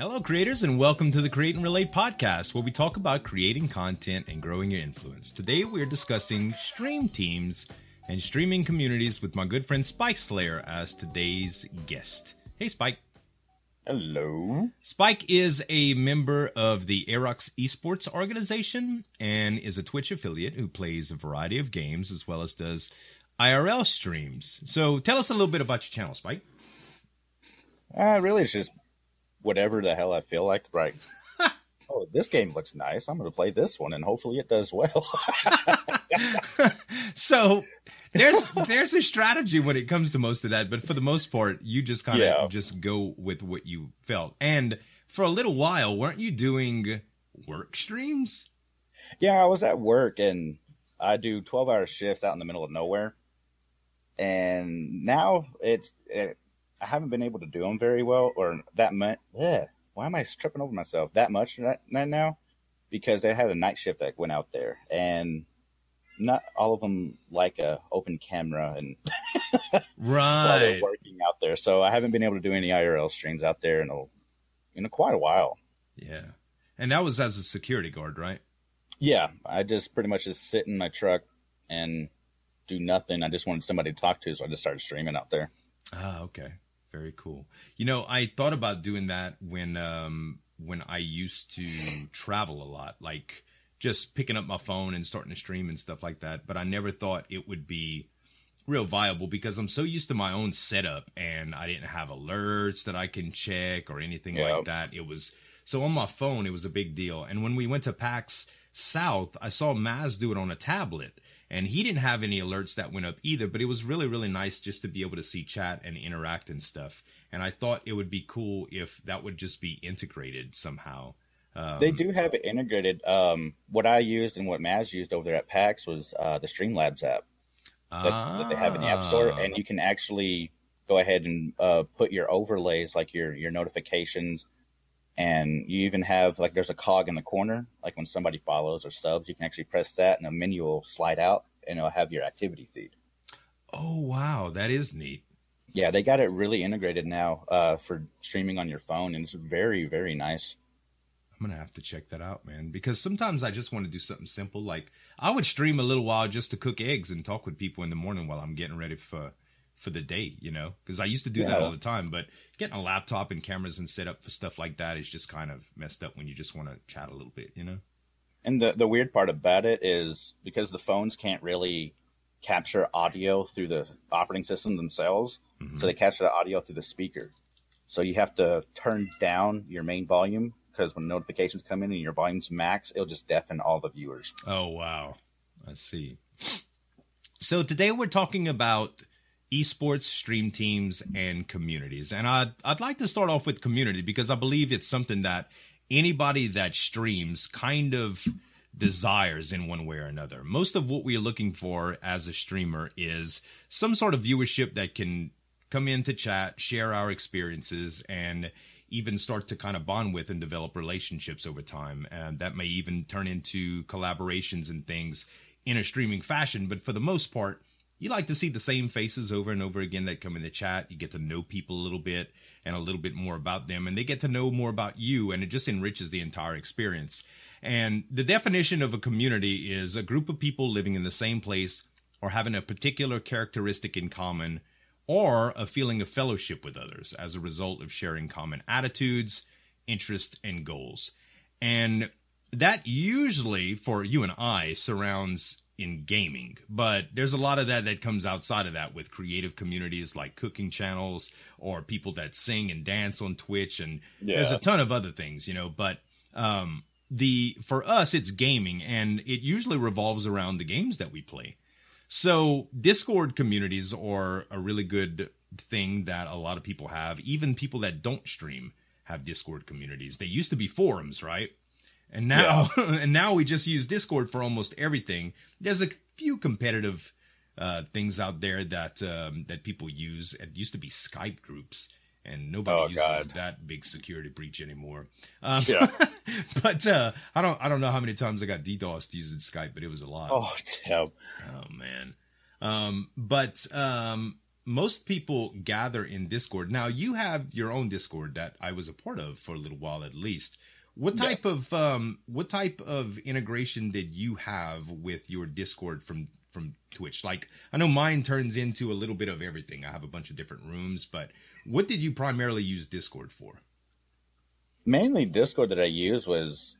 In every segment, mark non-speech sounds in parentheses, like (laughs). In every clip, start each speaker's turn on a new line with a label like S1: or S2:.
S1: Hello, creators, and welcome to the Create and Relate podcast, where we talk about creating content and growing your influence. Today, we're discussing stream teams and streaming communities with my good friend Spike Slayer as today's guest. Hey, Spike.
S2: Hello.
S1: Spike is a member of the Aerox Esports organization and is a Twitch affiliate who plays a variety of games as well as does IRL streams. So tell us a little bit about your channel, Spike.
S2: Uh, really, it's just whatever the hell I feel like. Right. (laughs) oh, this game looks nice. I'm going to play this one, and hopefully it does well. (laughs)
S1: so there's there's a strategy when it comes to most of that, but for the most part, you just kind of
S2: Yeah.
S1: just go with what you felt. And for a little while, weren't you doing work streams?
S2: yeah, I was at work, and I do 12 hour shifts out in the middle of nowhere. And now it's, it, I haven't been able to do them very well or that much. Ugh, why am I tripping over myself that much right right now? Because I had a night shift that went out there, and not all of them like a open camera and (laughs)
S1: Right.
S2: working out there. So I haven't been able to do any IRL streams out there in a in a quite a while.
S1: Yeah. And that was as a security guard, right?
S2: Yeah, I just pretty much just sit in my truck and do nothing. I just wanted somebody to talk to, so I just started streaming out there.
S1: Ah, okay. Very cool. You know, I thought about doing that when um when I used to travel a lot, like just picking up my phone and starting to stream and stuff like that, but I never thought it would be real viable because I'm so used to my own setup and I didn't have alerts that I can check or anything
S2: Yeah.
S1: like that. It was so on my phone it was a big deal. And when we went to PAX South, I saw Maz do it on a tablet and he didn't have any alerts that went up either, but it was really really nice just to be able to see chat and interact and stuff. And I thought it would be cool if that would just be integrated somehow. Um,
S2: They do have it integrated. Um, what I used and what Maz used over there at PAX was uh, the Streamlabs app that, that they have in the App Store,
S1: Ah.
S2: and you can actually go ahead and uh, put your overlays, like your your notifications, and you even have like there's a cog in the corner, like when somebody follows or subs, you can actually press that, and a menu will slide out, and it'll have your activity feed.
S1: Oh wow, that is neat.
S2: Yeah, they got it really integrated now uh, for streaming on your phone, and it's very very nice.
S1: I'm gonna have to check that out, man. Because sometimes I just want to do something simple. Like I would stream a little while just to cook eggs and talk with people in the morning while I'm getting ready for for the day. You know, because I used to do that all the time. But getting a laptop and cameras and set up for stuff like that is just kind of messed up when you just want to chat a little bit. You know?
S2: And the the weird part about it is because the phones can't really capture audio through the operating system themselves,
S1: Mhm.
S2: so they capture the audio through the speaker. So you have to turn down your main volume because when notifications come in and your volume's max, it'll just deafen all the viewers.
S1: Oh wow, I see. So today we're talking about esports stream teams and communities, and I'd I'd like to start off with community because I believe it's something that anybody that streams kind of desires in one way or another. Most of what we're looking for as a streamer is some sort of viewership that can come in to chat, share our experiences, and even start to kind of bond with and develop relationships over time. And that may even turn into collaborations and things in a streaming fashion. But for the most part, you like to see the same faces over and over again that come in the chat. You get to know people a little bit and a little bit more about them, and they get to know more about you, and it just enriches the entire experience. And the definition of a community is a group of people living in the same place or having a particular characteristic in common or a feeling of fellowship with others as a result of sharing common attitudes, interests, and goals. And that usually for you and I surrounds in gaming, but there's a lot of that that comes outside of that with creative communities like cooking channels or people that sing and dance on Twitch and there's a ton of other things, you know, but um the for us it's gaming and it usually revolves around the games that we play. So Discord communities are a really good thing that a lot of people have. Even people that don't stream have Discord communities. They used to be forums, right? And now (laughs) and now we just use Discord for almost everything. There's a few competitive uh, things out there that um, that people use. It used to be Skype groups, and nobody
S2: Oh,
S1: uses
S2: God.
S1: that big security breach anymore. Um,
S2: Yeah. (laughs)
S1: but uh, I don't I don't know how many times I got DDoSed using Skype, but it was a lot.
S2: Oh, damn.
S1: Oh man. Um, but um, most people gather in Discord. Now you have your own Discord that I was a part of for a little while at least. What
S2: Yeah.
S1: type of um what type of integration did you have with your Discord from from Twitch? Like I know mine turns into a little bit of everything. I have a bunch of different rooms, but what did you primarily use Discord for?
S2: mainly Discord that I used was,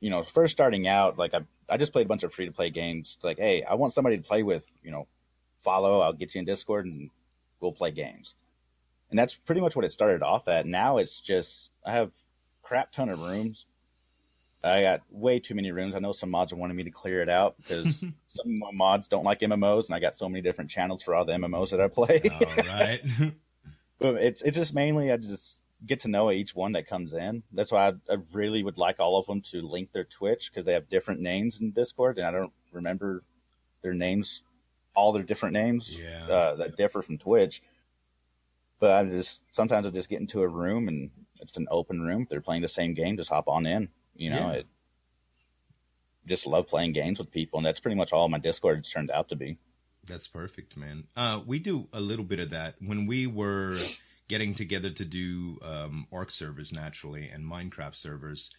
S2: you know, first starting out, like I, I just played a bunch of free to play games. Like, hey, I want somebody to play with, you know, follow, I'll get you in Discord and we'll play games. And that's pretty much what it started off at. Now it's just, I have crap ton of rooms. I got way too many rooms. I know some mods are wanting me to clear it out because (laughs) some of my mods don't like MMOs, and I got so many different channels for all the MMOs that I play.
S1: All right. (laughs)
S2: But it's it's just mainly I just get to know each one that comes in. That's why I, I really would like all of them to link their Twitch because they have different names in Discord, and I don't remember their names, all their different names
S1: Yeah.
S2: uh, that differ from Twitch. But I just sometimes I just get into a room and it's an open room. If they're playing the same game, just hop on in. You know,
S1: Yeah.
S2: it just love playing games with people, and that's pretty much all my Discord has turned out to be.
S1: That's perfect, man. Uh, we do a little bit of that when we were getting together to do um, ARK servers naturally and Minecraft servers.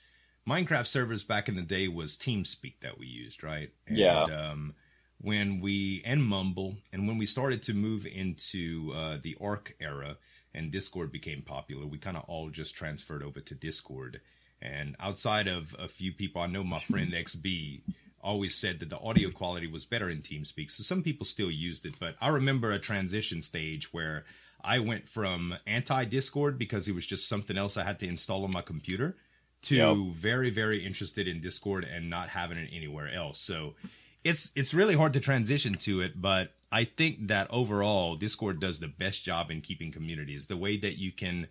S1: Minecraft servers back in the day was TeamSpeak that we used, right? And,
S2: Yeah.
S1: Um, when we and Mumble, and when we started to move into uh, the ARK era and Discord became popular, we kind of all just transferred over to Discord. And outside of a few people, I know my friend (laughs) XB always said that the audio quality was better in TeamSpeak. So some people still used it, but I remember a transition stage where I went from anti Discord because it was just something else I had to install on my computer to
S2: Yep.
S1: very, very interested in Discord and not having it anywhere else. So it's it's really hard to transition to it, but I think that overall Discord does the best job in keeping communities. The way that you can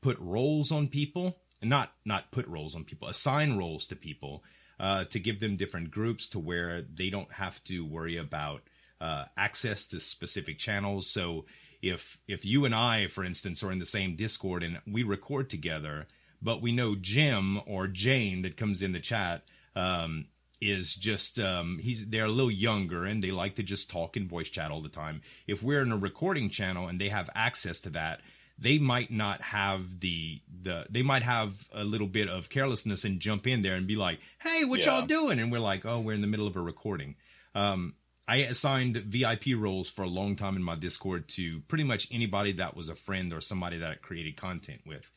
S1: put roles on people, not not put roles on people, assign roles to people uh, to give them different groups to where they don't have to worry about uh, access to specific channels. So if if you and I, for instance, are in the same Discord and we record together, but we know Jim or Jane that comes in the chat um, is just um, he's they're a little younger and they like to just talk in voice chat all the time. If we're in a recording channel and they have access to that, they might not have the the they might have a little bit of carelessness and jump in there and be like, "Hey, what
S2: Yeah.
S1: y'all doing?" And we're like, "Oh, we're in the middle of a recording." Um, I assigned VIP roles for a long time in my Discord to pretty much anybody that was a friend or somebody that I created content with.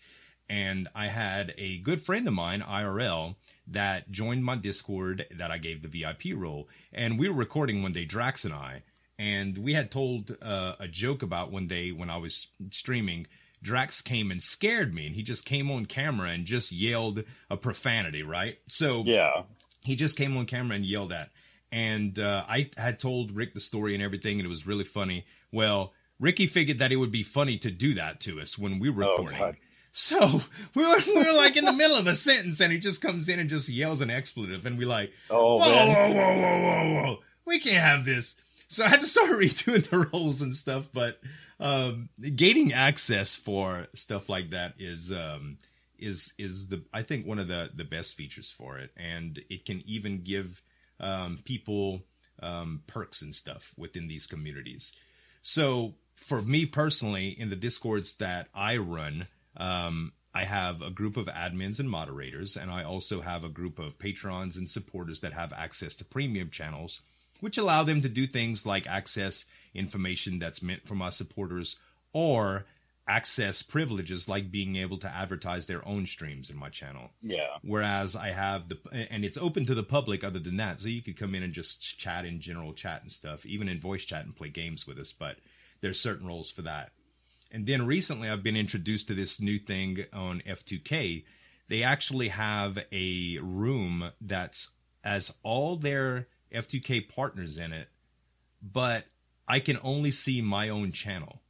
S1: And I had a good friend of mine, IRL, that joined my Discord that I gave the VIP role. And we were recording one day, Drax and I, and we had told uh, a joke about one day when I was streaming. Drax came and scared me, and he just came on camera and just yelled a profanity, right? So
S2: Yeah,
S1: he just came on camera and yelled at. And uh, I had told Rick the story and everything, and it was really funny. Well, Ricky figured that it would be funny to do that to us when we were
S2: Oh,
S1: recording.
S2: God.
S1: So we (laughs) were, we were like in the middle of a sentence, and he just comes in and just yells an expletive, and we like,
S2: Oh
S1: whoa,
S2: man.
S1: whoa, whoa, whoa, whoa, whoa, we can't have this. So I had to start (laughs) redoing the roles and stuff, but um, gaining access for stuff like that is um, is is the I think one of the the best features for it, and it can even give um, people um, perks and stuff within these communities. So for me personally, in the discords that I run, um, I have a group of admins and moderators, and I also have a group of patrons and supporters that have access to premium channels, which allow them to do things like access information that's meant for my supporters or access privileges like being able to advertise their own streams in my channel.
S2: Yeah.
S1: whereas I have the and it's open to the public other than that. So you could come in and just chat in general chat and stuff even in voice chat and play games with us but there's certain roles for that and then recently I've been introduced to this new thing on F2K they actually have a room that's as all their F2K partners in it but I can only see my own channel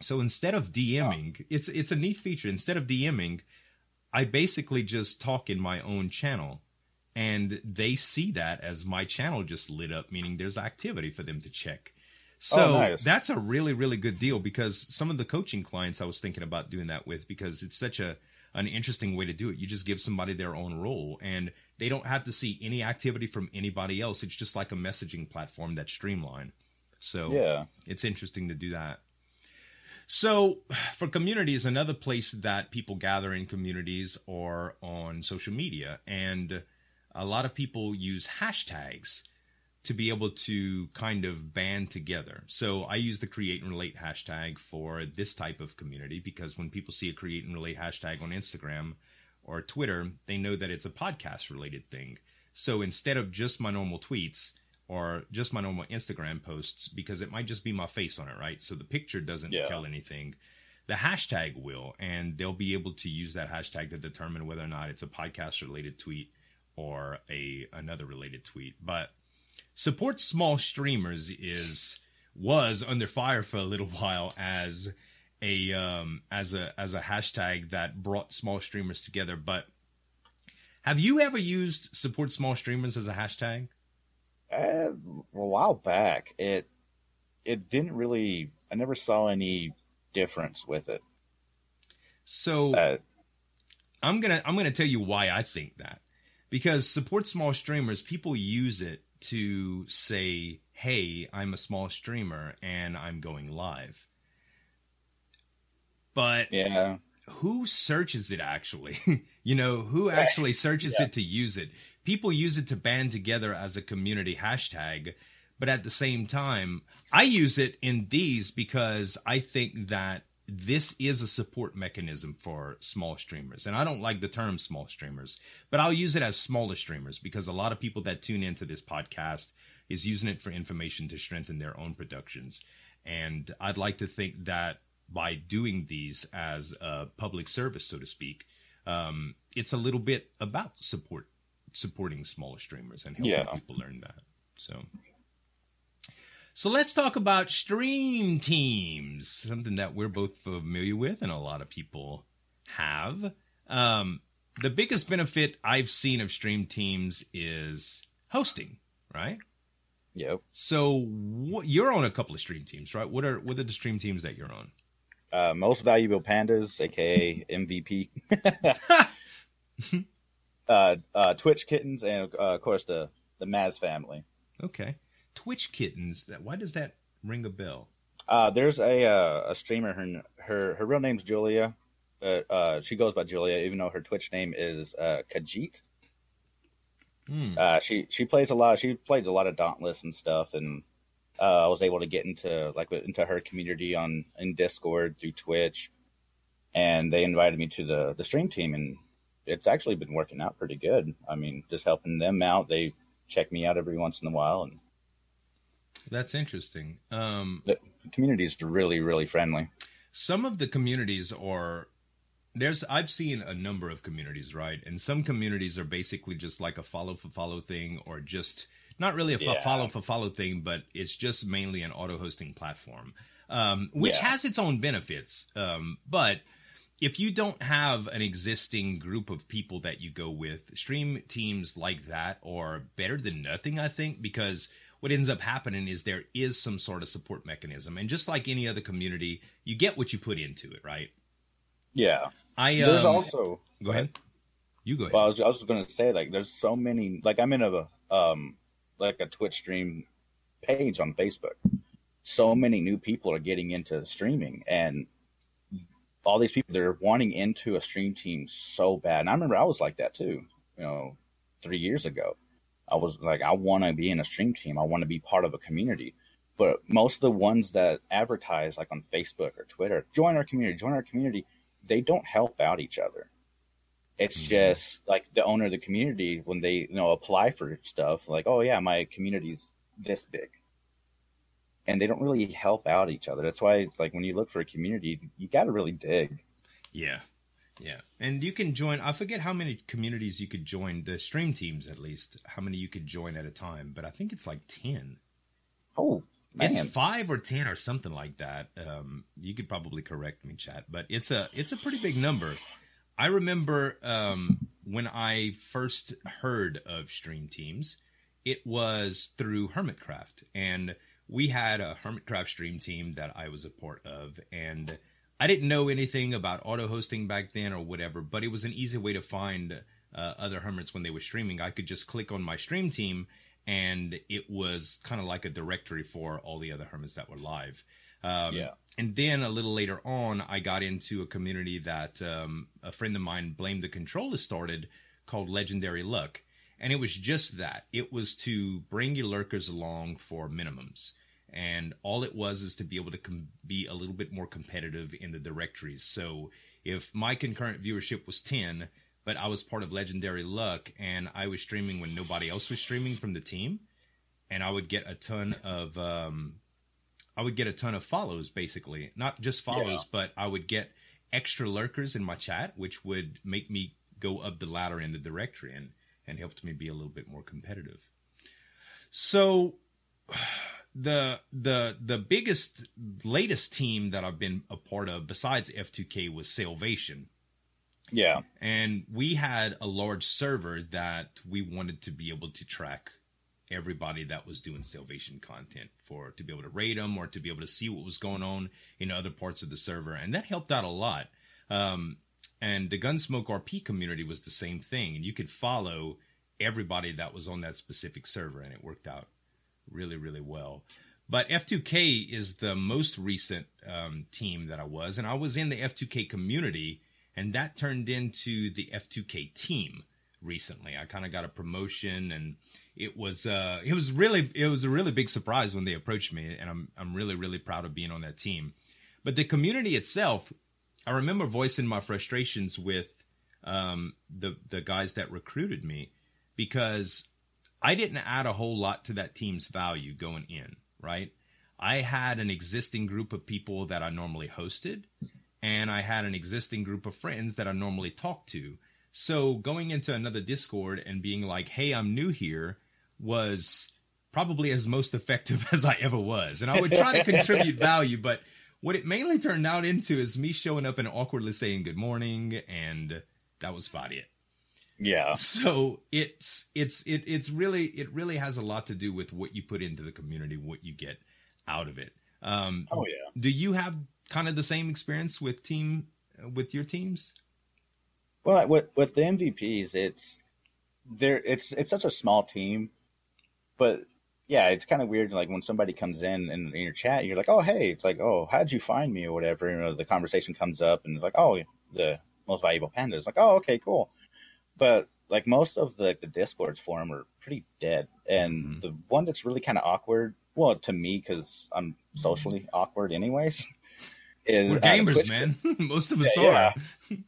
S1: so instead of DMing, it's it's a neat feature. Instead of DMing, I basically just talk in my own channel and they see that as my channel just lit up, meaning there's activity for them to check. Oh, so
S2: Oh, nice.
S1: that's a really, really good deal because some of the coaching clients I was thinking about doing that with because it's such a an interesting way to do it. You just give somebody their own role and they don't have to see any activity from anybody else. It's just like a messaging platform that's streamlined. So
S2: Yeah.
S1: it's interesting to do that. So, for communities, another place that people gather in communities or on social media, and a lot of people use hashtags to be able to kind of band together. So, I use the create and relate hashtag for this type of community because when people see a create and relate hashtag on Instagram or Twitter, they know that it's a podcast related thing. So, instead of just my normal tweets, or just my normal Instagram posts because it might just be my face on it, right? So the picture doesn't
S2: Yeah.
S1: tell anything. The hashtag will, and they'll be able to use that hashtag to determine whether or not it's a podcast related tweet or a another related tweet. But support small streamers is was under fire for a little (laughs) while as a um as a as a hashtag that brought small streamers together. But have you ever used support small streamers as a hashtag?
S2: Uh, a while back, it it didn't really. I never saw any difference with it.
S1: So
S2: Uh,
S1: I'm gonna I'm gonna tell you why I think that because support small streamers people use it to say hey I'm a small streamer and I'm going live. But
S2: yeah,
S1: who searches it actually? (laughs) You know who actually searches
S2: Yeah.
S1: it to use it? People use it to band together as a community hashtag but at the same time i use it in these because i think that this is a support mechanism for small streamers. And i don't like the term small streamers but i'll use it as smaller streamers because a lot of people that tune into this podcast is using it for information to strengthen their own productions. And i'd like to think that by doing these as a public service so to speak um, it's a little bit about support supporting smaller streamers and helping
S2: Yeah.
S1: people learn that. So so let's talk about stream teams something that we're both familiar with and a lot of people have um, the biggest benefit i've seen of stream teams is hosting right
S2: yep.
S1: so what, you're on a couple of stream teams right what are what are the stream teams that you're on
S2: Uh, most valuable pandas, aka MVP. (laughs) (laughs) uh, uh, Twitch kittens, and uh, of course the the Maz family.
S1: Okay. Twitch kittens. That why does that ring a bell?
S2: Uh, there's a uh, a streamer. Her her her real name's Julia. Uh, uh, she goes by Julia, even though her Twitch name is uh, Khajiit.
S1: Hmm.
S2: Uh, she she plays a lot. She played a lot of Dauntless and stuff, and uh, I was able to get into like into her community on in Discord through Twitch, and they invited me to the the stream team, and it's actually been working out pretty good. I mean, just helping them out. They check me out every once in a while, and
S1: That's interesting. Um,
S2: the community is really really friendly.
S1: some of the communities are there's I've seen a number of communities, right? And some communities are basically just like a follow for follow thing, or just not really a
S2: Yeah.
S1: follow for follow thing, but it's just mainly an auto hosting platform, um, which
S2: Yeah.
S1: has its own benefits. Um, but if you don't have an existing group of people that you go with, stream teams like that are better than nothing, I think, because what ends up happening is there is some sort of support mechanism. And just like any other community, you get what you put into it, right?
S2: Yeah,
S1: I
S2: there's
S1: um,
S2: also
S1: go ahead. You go ahead.
S2: Well, I was, I was going to say like there's so many like I'm in a um like a Twitch stream page on Facebook. So many new people are getting into streaming and all these people they're wanting into a stream team so bad. And I remember I was like that too, you know, 3 years ago. I was like I want to be in a stream team. I want to be part of a community. But most of the ones that advertise like on Facebook or Twitter, join our community, join our community, they don't help out each other it's
S1: Mhm.
S2: just like the owner of the community when they you know apply for stuff like oh yeah my community's this big and they don't really help out each other that's why it's like when you look for a community you got to really dig
S1: Yeah. Yeah. And you can join, I forget how many communities you could join, the stream teams at least, how many you could join at a time, but I think it's like 10.
S2: oh man
S1: It's 5 or 10 or something like that. Um, you could probably correct me, chat, but it's a it's a pretty big number. I remember um, when I first heard of stream teams, it was through Hermitcraft, and we had a Hermitcraft stream team that I was a part of, and I didn't know anything about auto hosting back then or whatever, but it was an easy way to find uh, other hermits when they were streaming. I could just click on my stream team, and it was kind of like a directory for all the other hermits that were live. Um,
S2: Yeah.
S1: And then a little later on, I got into a community that um, a friend of mine, Blame the Controller, started called Legendary Luck. And it was just that. It was to bring your lurkers along for minimums. And all it was is to be able to com- be a little bit more competitive in the directories. So if my concurrent viewership was 10, but I was part of Legendary Luck and I was streaming when nobody else was streaming from the team, and I would get a ton of um, I would get a ton of follows basically. Not just follows,
S2: Yeah.
S1: but I would get extra lurkers in my chat, which would make me go up the ladder in the directory and and helped me be a little bit more competitive. So the the the biggest latest team that I've been a part of besides F2K was Salvation.
S2: Yeah.
S1: And we had a large server that we wanted to be able to track everybody that was doing salvation content for to be able to rate them or to be able to see what was going on in other parts of the server. And that helped out a lot. Um, and the Gunsmoke RP community was the same thing. And you could follow everybody that was on that specific server, and it worked out really, really well. But F2K is the most recent um, team that I was, and I was in the F2K community, and that turned into the F2K team recently. I kind of got a promotion, and it was uh, it was really it was a really big surprise when they approached me, and I'm I'm really really proud of being on that team. But the community itself, I remember voicing my frustrations with um, the the guys that recruited me because I didn't add a whole lot to that team's value going in, right? I had an existing group of people that I normally hosted, and I had an existing group of friends that I normally talked to. So going into another Discord and being like, hey, I'm new here was probably as most effective (laughs) as I ever was. And I would try to contribute (laughs) value, but what it mainly turned out into is me showing up and awkwardly saying good morning, and that was about it
S2: Yeah.
S1: so it's it's it, it's really it really has a lot to do with what you put into the community what you get out of it um
S2: Oh yeah.
S1: do you have kind of the same experience with team with your teams
S2: Well, with with the MVPs, it's there. It's it's such a small team, but yeah, it's kind of weird. Like when somebody comes in and in your chat, you're like, "Oh, hey," it's like, "Oh, how'd you find me?" or whatever. You know, the conversation comes up, and it's like, "Oh, the most valuable panda." It's like, "Oh, okay, cool." But like most of the, the discords for them are pretty dead, and
S1: Mhm.
S2: the one that's really kind of awkward, well, to me because I'm socially awkward anyways, (laughs) is
S1: we're
S2: uh,
S1: gamers
S2: Twitch
S1: man. (laughs) most of us
S2: Yeah,
S1: are. (laughs)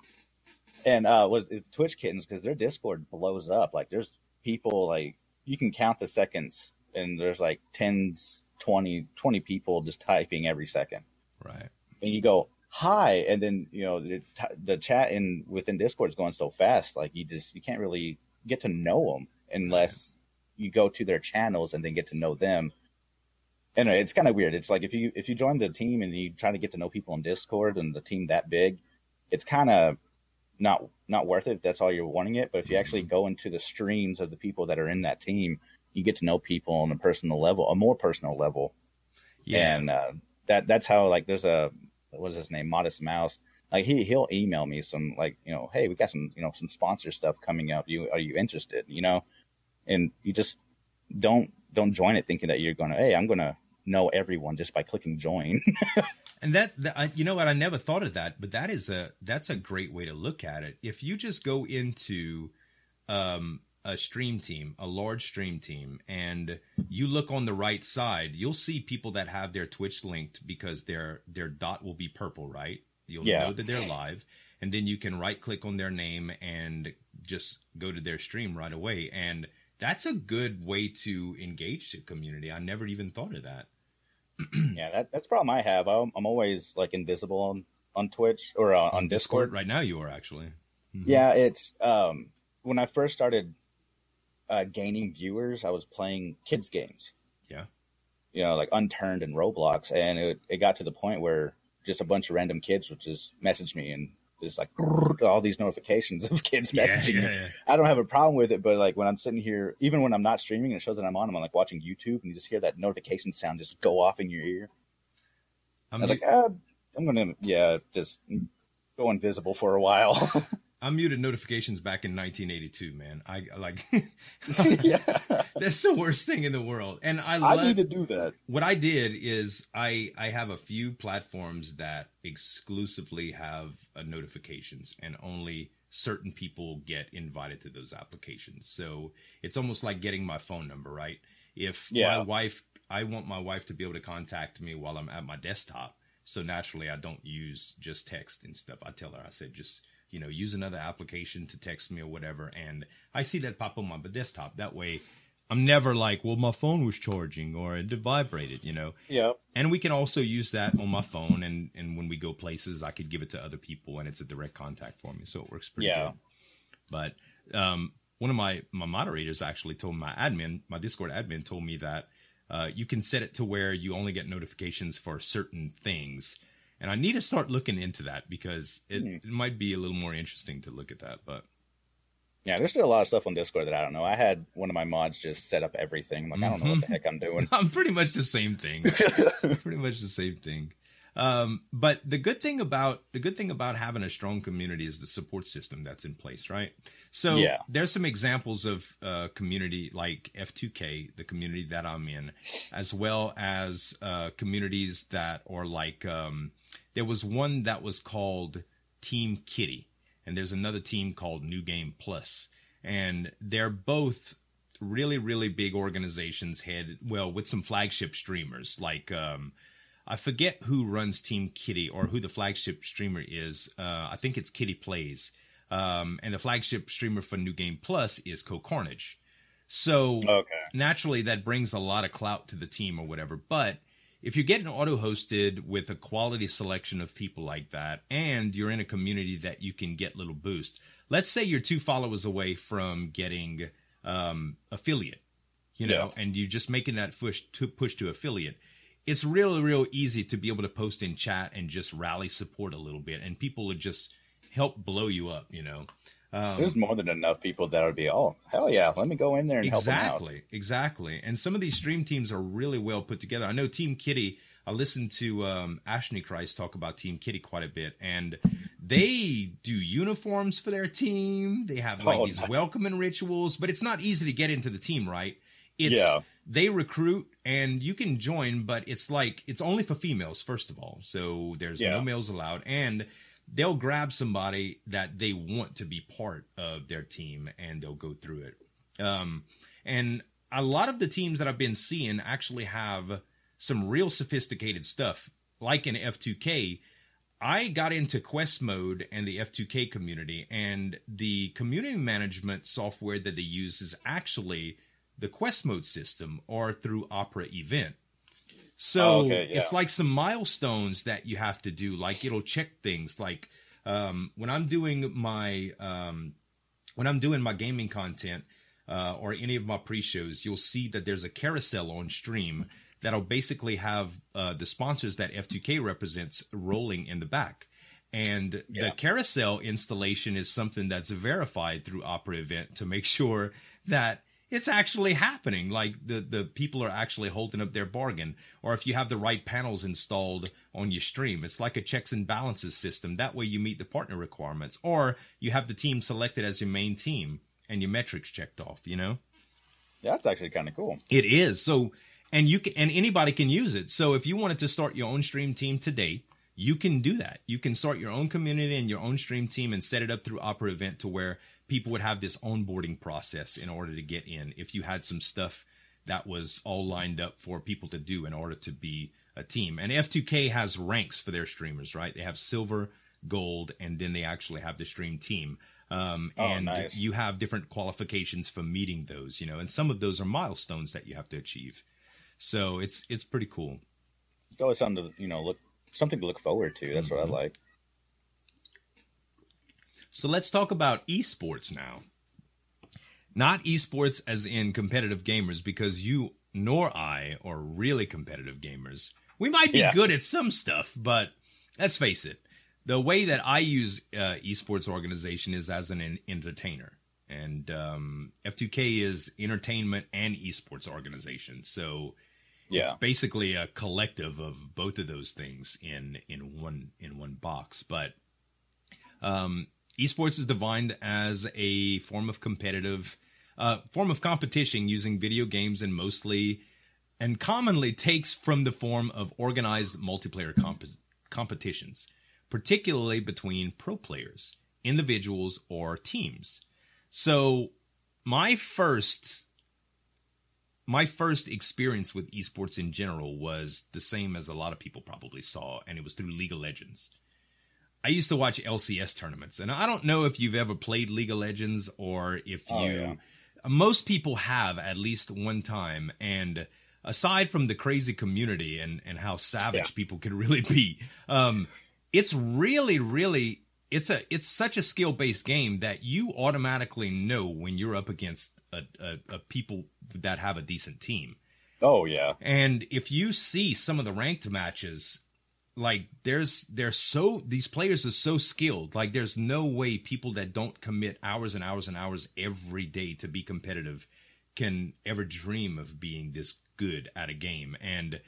S2: And uh was Twitch kittens because their Discord blows up. Like there's people like you can count the seconds and there's like tens, 20, 20 people just typing every second.
S1: right.
S2: And you go, hi, and then you know the, the chat in within Discord is going so fast, like you just you can't really get to know them unless you go to their channels and then get to know them. And it's kind of weird. It's like if you if you join the team and you try to get to know people on Discord and the team that big, it's kind of not not worth it if that's all you're wanting it. But if you actually go into the streams of the people that are in that team, you get to know people on a personal level, a more personal level
S1: yeah
S2: and uh, that that's how like there's a what's his name? Modest mouse. Like he he'll email me some like you know hey we got some you know some sponsor stuff coming up. You are you interested? You know? And you just don't don't join it thinking that you're gonna hey i'm gonna know everyone just by clicking join. (laughs)
S1: And that, that you know what? I never thought of that, but that is a that's a great way to look at it. If you just go into um, a stream team, a large stream team, and you look on the right side, you'll see people that have their Twitch linked because their their dot will be purple, right? You'll
S2: Yeah.
S1: know that they're live, and then you can right click on their name and just go to their stream right away. And that's a good way to engage the community. I never even thought of that. (clears throat)
S2: yeah that, that's problem i have i'm, I'm always like invisible on on twitch or uh, on discord
S1: right now, you are actually. Mhm.
S2: Yeah, it's um when I first started uh gaining viewers, I was playing kids games.
S1: Yeah.
S2: You know, like Unturned and Roblox and it it got to the point where just a bunch of random kids would just message me and just like (laughs) all these notifications of kids
S1: Yeah,
S2: messaging
S1: yeah,
S2: me. I don't have a problem with it, but like when I'm sitting here, even when I'm not streaming and it shows that I'm on, I'm like watching YouTube and you just hear that notification sound just go off in your ear. I
S1: I'm
S2: was
S1: ju-
S2: like, ah, I'm gonna yeah, just go invisible for a while. (laughs)
S1: I muted notifications back in 1982, man. I like (laughs)
S2: yeah. (laughs)
S1: that's the worst thing in the world. And I
S2: I
S1: love
S2: need to do that.
S1: what I did is I I have a few platforms that exclusively have uh, notifications and only certain people get invited to those applications. So it's almost like getting my phone number, right? If
S2: Yeah.
S1: my wife I want my wife to be able to contact me while I'm at my desktop. So naturally I don't use just text and stuff. I tell her I said just you know, use another application to text me or whatever and I see that pop up on my desktop. That way I'm never like, well, my phone was charging or it vibrated, you know.
S2: Yeah.
S1: And we can also use that on my phone, and and when we go places, I could give it to other people, and it's a direct contact for me, so it works pretty
S2: Yeah.
S1: good. But um, one of my my moderators actually told my admin, my Discord admin, told me that uh, you can set it to where you only get notifications for certain things, and I need to start looking into that because it,
S2: Hmm.
S1: it might be a little more interesting to look at that. But
S2: Yeah, there's still a lot of stuff on Discord that I don't know. I had one of my mods just set up everything. Like I don't know what the heck I'm doing. (laughs)
S1: I'm pretty much the same thing. (laughs) pretty much the same thing. Um, but the good thing about the good thing about having a strong community is the support system that's in place, right? So
S2: Yeah.
S1: there's some examples of uh, community like F2K, the community that I'm in, as well as uh, communities that are like um, there was one that was called Team Kitty, and there's another team called New Game Plus, and they're both really really big organizations head well with some flagship streamers like um I forget who runs Team Kitty or who the flagship streamer is. Uh, I think it's Kitty Plays. Um, and the flagship streamer for New Game Plus is CohhCarnage. So
S2: Okay.
S1: naturally, that brings a lot of clout to the team or whatever. But if you're getting auto hosted with a quality selection of people like that, and you're in a community that you can get little boost, let's say you're two followers away from getting um, affiliate, you know, and you're just making that push to push to affiliate. It's really, real easy to be able to post in chat and just rally support a little bit, and people would just help blow you up, you know. Um,
S2: There's more than enough people that would be, oh, hell yeah, let me go in there and help them out.
S1: exactly exactly and some of these stream teams are really well put together i know team kitty i listened to um ashley christ talk about team kitty quite a bit and they do uniforms for their team they have like
S2: Oh,
S1: these welcoming rituals but it's not easy to get into the team right it's
S2: Yeah.
S1: they recruit and you can join but it's like it's only for females first of all so there's
S2: Yeah.
S1: no males allowed and they'll grab somebody that they want to be part of their team and they'll go through it um, and a lot of the teams that I've been seeing actually have some real sophisticated stuff. Like in F2K, I got into Quest mode and the F2K community, and the community management software that they use is actually the Quest mode system or through Opera Event. So
S2: Oh, okay, yeah.
S1: it's like some milestones that you have to do. Like it'll check things. Like um, when I'm doing my um, when I'm doing my gaming content uh, or any of my pre-shows, you'll see that there's a carousel on stream that'll basically have uh, the sponsors that F2K represents rolling in the back. And
S2: Yeah.
S1: the carousel installation is something that's verified through Opera Event to make (laughs) sure that it's actually happening. Like the, the people are actually holding up their bargain. Or if you have the right panels installed on your stream, it's like a checks and balances system. That way you meet the partner requirements. Or you have the team selected as your main team and your metrics checked off, you know?
S2: Yeah, that's actually kind of cool.
S1: It is. So and you can and anybody can use it. So if you wanted to start your own stream team today, you can do that. You can start your own community and your own stream team and set it up through Opera Event to where people would have this onboarding process in order to get in. If you had some stuff that was all lined up for people to do in order to be a team. And F2K has ranks for their streamers, right? They have silver, gold, and then they actually have the stream team. Um,
S2: Oh,
S1: and
S2: nice.
S1: you have different qualifications for meeting those, you know, and some of those are milestones that you have to achieve. So it's it's pretty cool.
S2: It's always something to, you know, look something to look forward to. That's
S1: Mm-hmm.
S2: what I like.
S1: So let's talk about esports now. Not esports as in competitive gamers, because you nor I are really competitive gamers. We might be
S2: Yeah.
S1: good at some stuff, but let's face it. The way that I use uh, esports organization is as an en- entertainer, and um, F2K is entertainment and esports organization. So
S2: Yeah.
S1: it's basically a collective of both of those things in in one in one box but um esports is defined as a form of competitive uh, form of competition using video games and mostly and commonly takes from the form of organized multiplayer comp- competitions, particularly between pro players, individuals, or teams. So, my first my first experience with esports in general was the same as a lot of people probably saw, and it was through League of Legends. I used to watch LCS tournaments, and I don't know if you've ever played League of Legends or if you. Oh, yeah. Most people have at least one time, and aside from the crazy community and and how savage yeah. people can really be, um, it's really, really it's a it's such a skill based game that you automatically know when you're up against a, a, a, people that have a decent team.
S2: Oh yeah.
S1: And if you see some of the ranked matches, like there's they're so these players are so skilled. Like there's no way people that don't commit hours and hours and hours every day to be competitive can ever dream of being this good at a game. And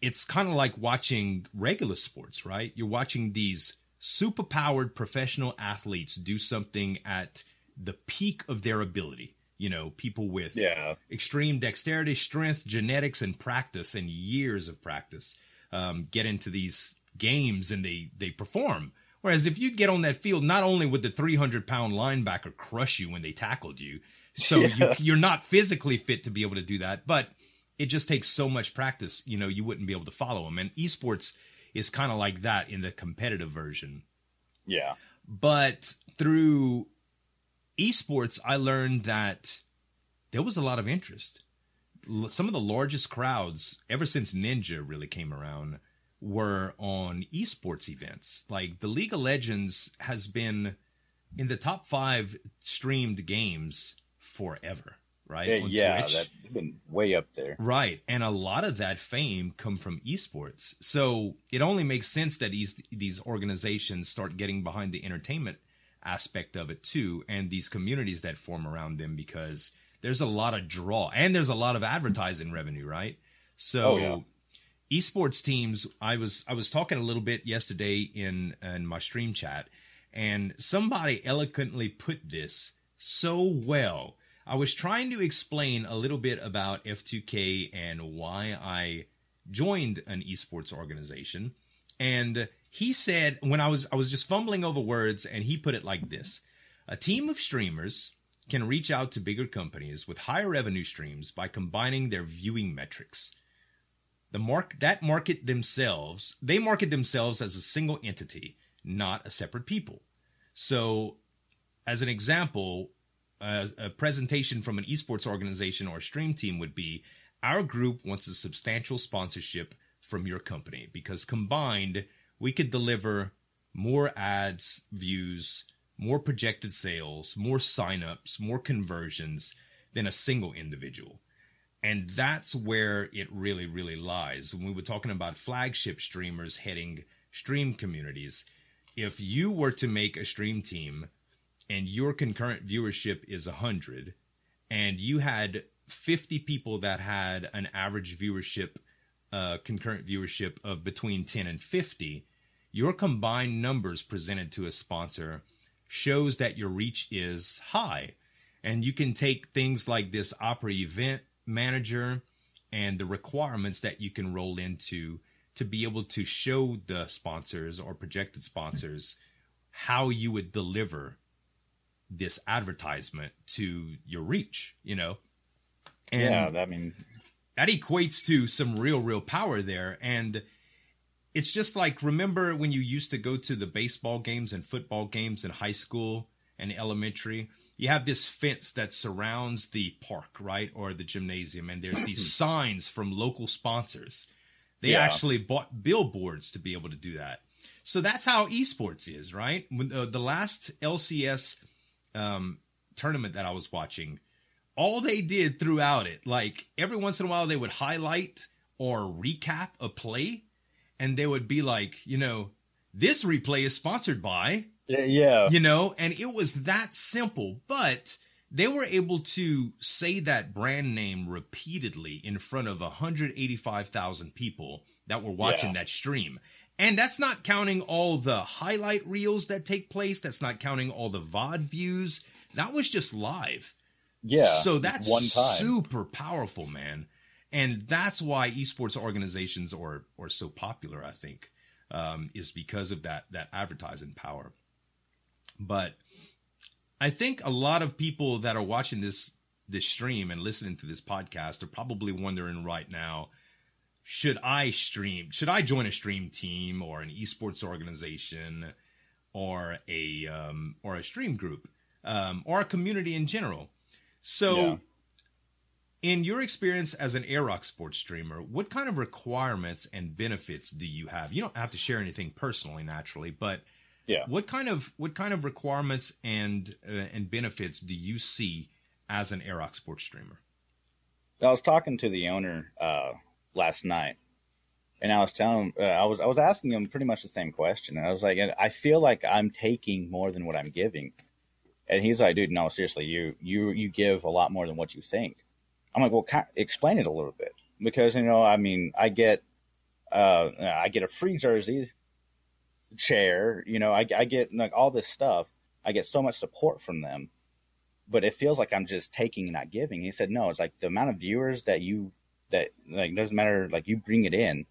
S1: it's kind of like watching regular sports, right? You're watching these super powered professional athletes do something at the peak of their ability. You know, people with
S2: yeah.
S1: extreme dexterity, strength, genetics, and practice, and years of practice um, get into these games and they they perform. Whereas if you'd get on that field, not only would the 300 pound linebacker crush you when they tackled you, so yeah. you, are not physically fit to be able to do that, but it just takes so much practice. You know, you wouldn't be able to follow them. And esports is kind of like that in the competitive version.
S2: Yeah.
S1: But through esports, I learned that there was a lot of interest. Some of the largest crowds ever since Ninja really came around were on esports events. Like the League of Legends has been in the top five streamed games forever right?
S2: Yeah, yeah that's been way up there.
S1: Right. And a lot of that fame come from esports. So it only makes sense that these these organizations start getting behind the entertainment aspect of it too and these communities that form around them because there's a lot of draw and there's a lot of advertising revenue, right? So oh, yeah. esports teams I was I was talking a little bit yesterday in in my stream chat and somebody eloquently put this so well I was trying to explain a little bit about F2K and why I joined an esports organization. And he said when I was I was just fumbling over words and he put it like this. A team of streamers can reach out to bigger companies with higher revenue streams by combining their viewing metrics. The mark that market themselves, they market themselves as a single entity, not a separate people. So, as an example, a, a presentation from an esports organization or stream team would be our group wants a substantial sponsorship from your company because combined we could deliver more ads views more projected sales more signups more conversions than a single individual. And that's where it really really lies. When we were talking about flagship streamers heading stream communities if you were to make a stream team and your concurrent viewership is 100 and you had 50 people that had an average viewership uh, concurrent viewership of between 10 and 50 your combined numbers presented to a sponsor shows that your reach is high and you can take things like this opera event manager and the requirements that you can roll into to be able to show the sponsors or projected sponsors how you would deliver this advertisement to your reach, you know?
S2: And yeah, I mean,
S1: that equates to some real, real power there. And it's just like, remember when you used to go to the baseball games and football games in high school and elementary? You have this fence that surrounds the park, right? Or the gymnasium, and there's these (clears throat) signs from local sponsors. They yeah. actually bought billboards to be able to do that. So that's how esports is, right? When, uh, the last LCS um, tournament that I was watching, all they did throughout it, like every once in a while, they would highlight or recap a play, and they would be like, you know, this replay is sponsored by,
S2: yeah,
S1: you know, and it was that simple, but they were able to say that brand name repeatedly in front of 185,000 people that were watching yeah. that stream. And that's not counting all the highlight reels that take place. That's not counting all the VOD views. That was just live.
S2: Yeah.
S1: So that's
S2: one time.
S1: super powerful, man. And that's why esports organizations are are so popular, I think, um, is because of that that advertising power. But I think a lot of people that are watching this this stream and listening to this podcast are probably wondering right now, should I stream? Should I join a stream team or an esports organization or a um, or a stream group um, or a community in general? So,
S2: Yeah.
S1: In your experience as an Aerox sports streamer, what kind of requirements and benefits do you have? You don't have to share anything personally, naturally, but
S2: Yeah.
S1: what kind of what kind of requirements and uh, and benefits do you see as an Aerox sports streamer?
S2: I was talking to the owner uh, last night, and I was telling him, uh, I was I was asking him pretty much the same question, and I was like, I feel like I'm taking more than what I'm giving, and he's like, dude, no, seriously, you you you give a lot more than what you think. I'm like, well, ki explain it a little bit because you know, I mean, I get uh, I get a free jersey, chair, you know, I, I get like all this stuff. I get so much support from them but it feels like I'm just taking and not giving. He said, no, it's like the amount of viewers that you, that like, doesn't matter, like you bring it in,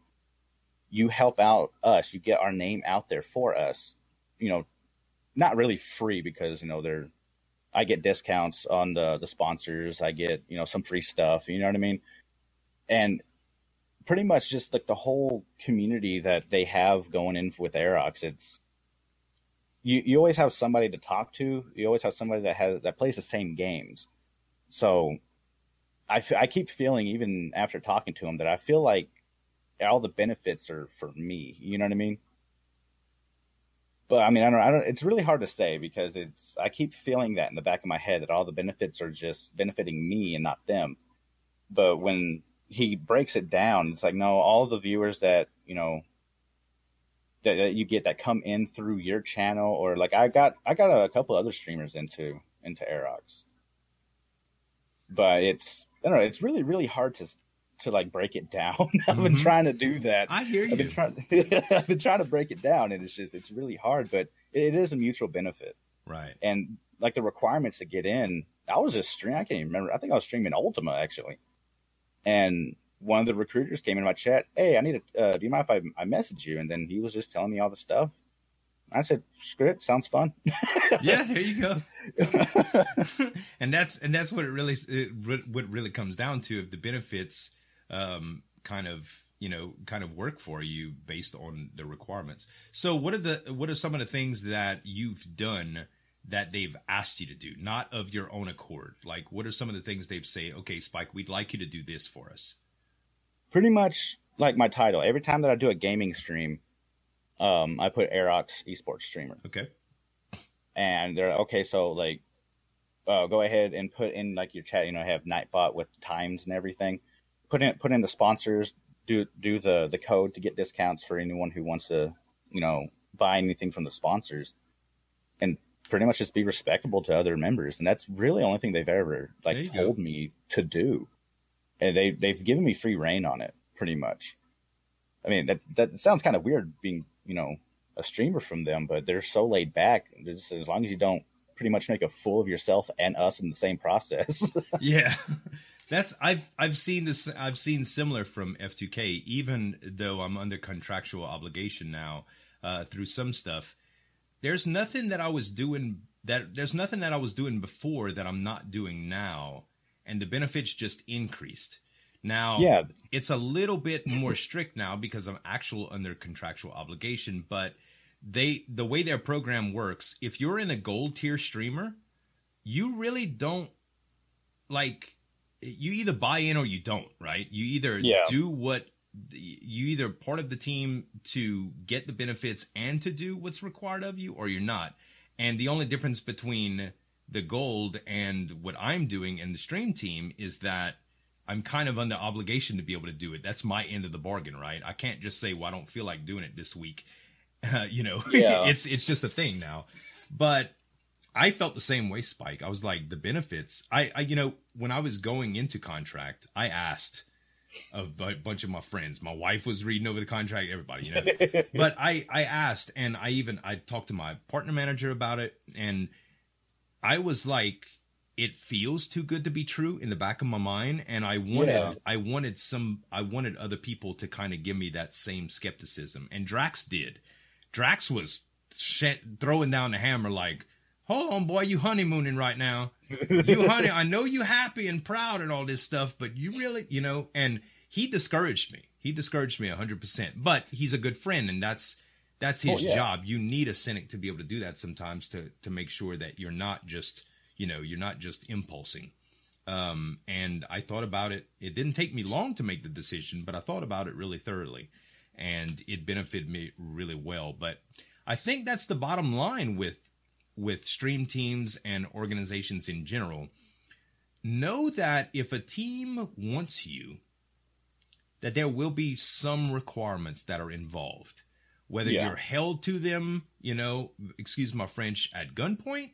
S2: you help out us, you get our name out there for us, you know, not really free because, you know, they're, I get discounts on the, the sponsors, I get, you know, some free stuff, you know what I mean? And pretty much just like the whole community that they have going in with Aerox, it's, you, you always have somebody to talk to. You always have somebody that has that plays the same games. So I, f- I keep feeling even after talking to him that I feel like all the benefits are for me. You know what I mean? But I mean, I don't, I don't. It's really hard to say because it's. I keep feeling that in the back of my head that all the benefits are just benefiting me and not them. But when he breaks it down, it's like no, all the viewers that you know that, that you get that come in through your channel or like I got I got a couple other streamers into into Aerox. But it's I don't know, it's really really hard to to like break it down. (laughs) I've been
S1: Mhm.
S2: trying to do that.
S1: I hear you.
S2: I've been trying (laughs) I've been trying to break it down and it's just it's really hard, but it, it is a mutual benefit.
S1: Right.
S2: And like the requirements to get in, I was just streaming I can't even remember. I think I was streaming Ultima actually. And one of the recruiters came in my chat. Hey, I need to. Uh, do you mind if I, I message you? And then he was just telling me all the stuff. I said, "Screw it, sounds fun." (laughs)
S1: Yeah, there you go. and that's and that's what it really it, what really comes down to if the benefits um kind of you know kind of work for you based on the requirements so what are the what are some of the things that you've done that they've asked you to do not of your own accord like what are some of the things they've say okay spike we'd like you to do this for us
S2: Pretty much like my title. Every time that I do a gaming stream, um, I put Aerox esports streamer,
S1: okay
S2: and they're okay. So like, uh, go ahead and put in like your chat. You know, have Nightbot with times and everything. Put in put in the sponsors. Do do the the code to get discounts for anyone who wants to, you know, buy anything from the sponsors, and pretty much just be respectable to other members. And that's really the only thing they've ever like
S1: go.
S2: told me to do. And they they've given me free rein on it, pretty much. I mean, that that sounds kind of weird being, you know, a streamer from them, but they're so laid back. Just as long as you don't pretty much make a fool of yourself and us in the same process. (laughs)
S1: yeah (laughs) that's i've i've seen this i've seen similar from f2k even though i'm under contractual obligation now uh through some stuff. There's nothing that i was doing that there's nothing that i was doing before that i'm not doing now and the benefits just increased. Now
S2: yeah,
S1: it's a little bit more strict now because I'm actual under contractual obligation, but they the way their program works, if you're in a gold tier streamer, you really don't like you either buy in or you don't, right? You either
S2: Yeah.
S1: do what you either part of the team to get the benefits and to do what's required of you or you're not. And the only difference between the gold and what I'm doing in the stream team is that I'm kind of under obligation to be able to do it. That's my end of the bargain, right? I can't just say, "Well, I don't feel like doing it this week." Uh, (laughs) you know,
S2: Yeah. (laughs)
S1: it's it's just a thing now. But I felt the same way, Spike. I was like, the benefits. I, I, you know, when I was going into contract, I asked, a bunch of my friends. My wife was reading over the contract, everybody, you know. (laughs) but I I asked and I even I talked to my partner manager about it and I was like it feels too good to be true in the back of my mind and I wanted yeah. I wanted some I wanted other people to kind of give me that same skepticism and Drax did. Drax was sh- throwing down the hammer like hold on, boy, you honeymooning right now. You (laughs) honey, I know you happy and proud and all this stuff, but you really, you know, and he discouraged me. He discouraged me hundred percent. But he's a good friend, and that's that's his oh, yeah. job. You need a cynic to be able to do that sometimes to to make sure that you're not just, you know, you're not just impulsing. Um, and I thought about it. It didn't take me long to make the decision, but I thought about it really thoroughly, and it benefited me really well. But I think that's the bottom line with with stream teams and organizations in general, know that if a team wants you, that there will be some requirements that are involved. Whether yeah. you're held to them, you know, excuse my French, at gunpoint,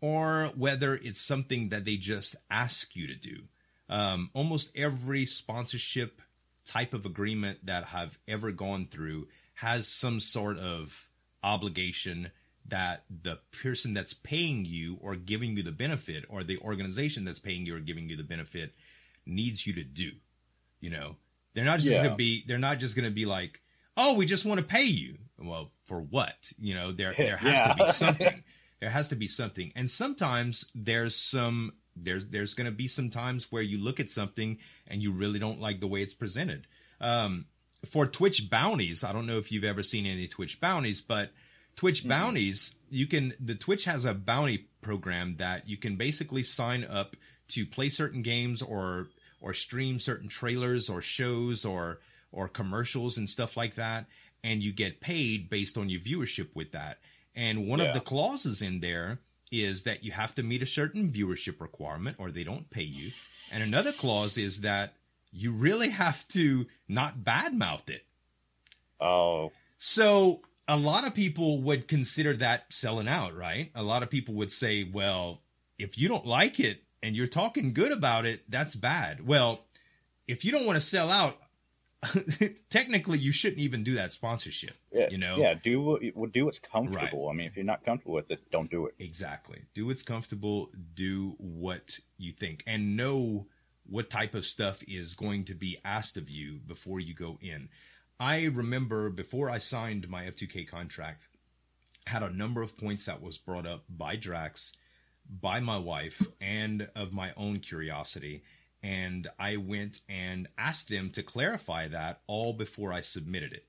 S1: or whether it's something that they just ask you to do. Um, almost every sponsorship type of agreement that I've ever gone through has some sort of obligation that the person that's paying you or giving you the benefit or the organization that's paying you or giving you the benefit needs you to do you know? They're not just yeah. going to be they're not just going to be like oh we just want to pay you. Well for what? You know there (laughs) there has yeah. to be something. There has to be something. And sometimes there's some there's there's going to be some times where you look at something and you really don't like the way it's presented. Um, for twitch bounties i don't know if you've ever seen any twitch bounties but Twitch mm-hmm. bounties, you can the Twitch has a bounty program that you can basically sign up to play certain games or or stream certain trailers or shows or or commercials and stuff like that and you get paid based on your viewership with that. And one yeah. of the clauses in there is that you have to meet a certain viewership requirement or they don't pay you. And another clause is that you really have to not badmouth it.
S2: Oh.
S1: So a lot of people would consider that selling out, right? A lot of people would say, well, if you don't like it and you're talking good about it, that's bad. Well, if you don't want to sell out, (laughs) technically you shouldn't even do that sponsorship.
S2: Yeah,
S1: you know,
S2: yeah, do what do what's comfortable. Right. I mean, if you're not comfortable with it, don't do it.
S1: Exactly. Do what's comfortable. Do what you think, and know what type of stuff is going to be asked of you before you go in. I remember before I signed my F2K contract, had a number of points that was brought up by Drax, by my wife, and of my own curiosity. And I went and asked them to clarify that all before I submitted it.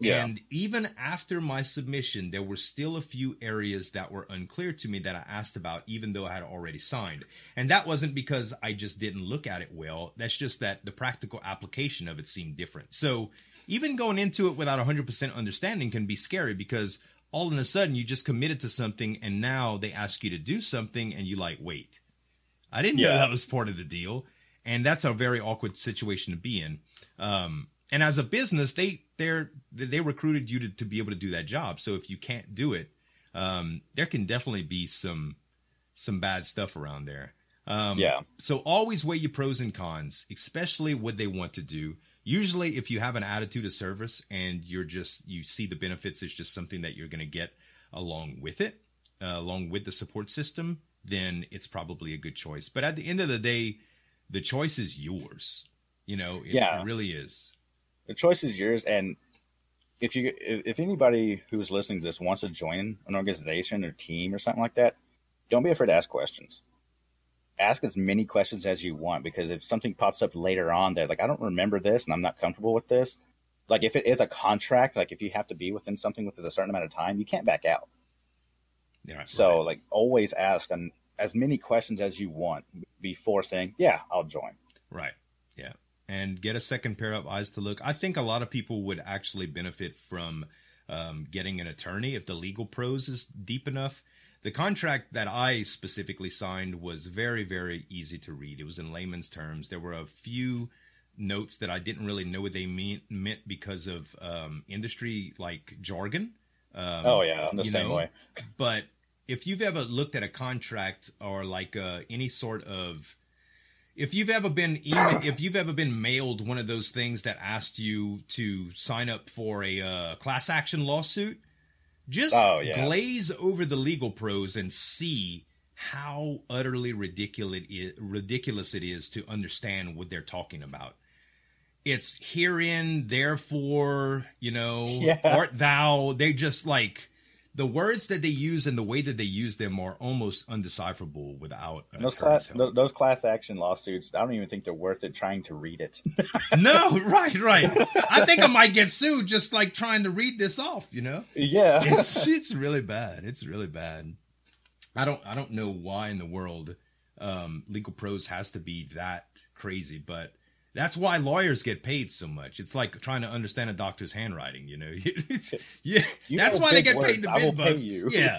S1: Yeah. And even after my submission, there were still a few areas that were unclear to me that I asked about, even though I had already signed. And that wasn't because I just didn't look at it well. That's just that the practical application of it seemed different. So even going into it without 100% understanding can be scary because all of a sudden you just committed to something and now they ask you to do something and you like, wait, I didn't yeah. know that was part of the deal. And that's a very awkward situation to be in. Um, and as a business, they they're they recruited you to, to be able to do that job. So if you can't do it, um, there can definitely be some some bad stuff around there. Um,
S2: yeah.
S1: So always weigh your pros and cons, especially what they want to do usually if you have an attitude of service and you're just you see the benefits it's just something that you're going to get along with it uh, along with the support system then it's probably a good choice. But at the end of the day the choice is yours. You know it, yeah. it really is.
S2: The choice is yours and if you if anybody who's listening to this wants to join an organization or team or something like that don't be afraid to ask questions ask as many questions as you want because if something pops up later on that like I don't remember this and I'm not comfortable with this, like if it is a contract, like if you have to be within something within a certain amount of time, you can't back out. Yeah. So right. like always ask on as many questions as you want before saying, "Yeah, I'll join."
S1: Right. Yeah. And get a second pair of eyes to look. I think a lot of people would actually benefit from um, getting an attorney if the legal prose is deep enough the contract that I specifically signed was very, very easy to read. It was in layman's terms. There were a few notes that I didn't really know what they mean, meant because of um, industry like jargon.
S2: Um, oh yeah, I'm the same know? way.
S1: but if you've ever looked at a contract or like uh, any sort of if you've ever been email, if you've ever been mailed one of those things that asked you to sign up for a uh, class action lawsuit, just
S2: Oh, yeah.
S1: glaze over the legal prose and see how utterly ridiculous it, ridiculous it is to understand what they're talking about. It's herein, therefore, you know, (laughs)
S2: Yeah.
S1: art thou. They just like the words that they use and the way that they use them are almost undecipherable without an
S2: Those class,
S1: help.
S2: those class action lawsuits, I don't even think they're worth it trying to read it. (laughs)
S1: No, (laughs) right, right. I think I might get sued just like trying to read this off, you know?
S2: yeah. (laughs)
S1: It's it's really bad. It's really bad. I don't I don't know why in the world um legal prose has to be that crazy, but that's why lawyers get paid so much. It's like trying to understand a doctor's handwriting, you know. (laughs) Yeah,
S2: You
S1: that's
S2: know
S1: why they get paid
S2: words.
S1: the
S2: I will
S1: big bucks. Yeah,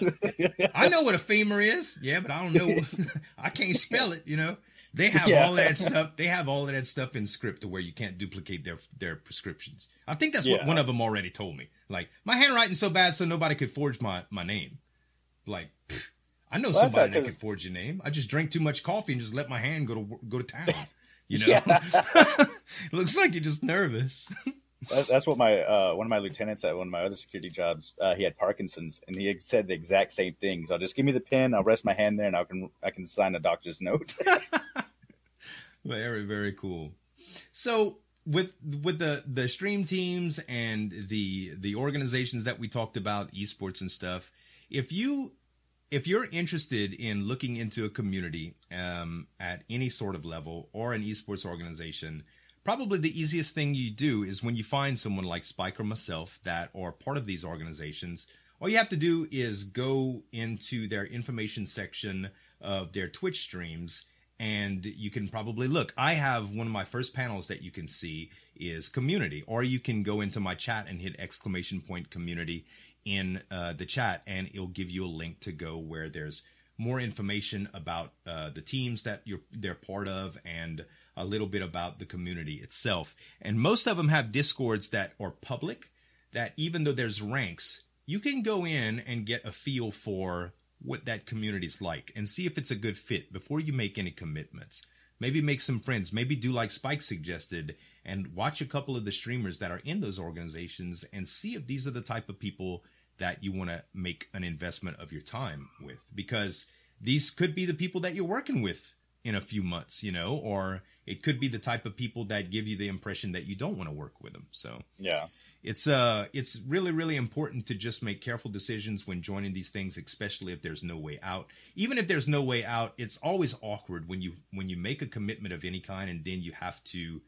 S1: (laughs) I know what a femur is. Yeah, but I don't know. (laughs) I can't spell it. You know, they have
S2: Yeah.
S1: all that stuff. They have all of that stuff in script to where you can't duplicate their their prescriptions. I think that's what one of them already told me. Like my handwriting's so bad, so nobody could forge my my name. Like. pfft, I know
S2: Well,
S1: somebody that could forge your name. I just drank too much coffee and just let my hand go to go to town. You know,
S2: Yeah. (laughs)
S1: looks like you're just nervous. (laughs)
S2: That's what my uh, one of my lieutenants at one of my other security jobs. Uh, he had Parkinson's, and he said the exact same thing. So just give me the pen, I'll rest my hand there, and I can I can sign a doctor's note. (laughs)
S1: Very, very cool. So with with the the stream teams and the the organizations that we talked about, esports and stuff, if you if you're interested in looking into a community um, at any sort of level or an esports organization, probably the easiest thing you do is when you find someone like Spike or myself that are part of these organizations. All you have to do is go into their information section of their Twitch streams and you can probably look. I have one of my first panels that you can see is community, or you can go into my chat and hit exclamation point community in uh, the chat, and it'll give you a link to go where there's more information about uh, the teams that you're they're part of and a little bit about the community itself. And most of them have discords that are public. That even though there's ranks, you can go in and get a feel for what that community's like and see if it's a good fit before you make any commitments. Maybe make some friends. Maybe do like Spike suggested and watch a couple of the streamers that are in those organizations and see if these are the type of people that you want to make an investment of your time with. Because these could be the people that you're working with in a few months, you know, or it could be the type of people that give you the impression that you don't want to work with them. So,
S2: yeah,
S1: it's uh it's really really important to just make careful decisions when joining these things especially if there's no way out. Even if there's no way out it's always awkward when you when you make a commitment of any kind and then you have to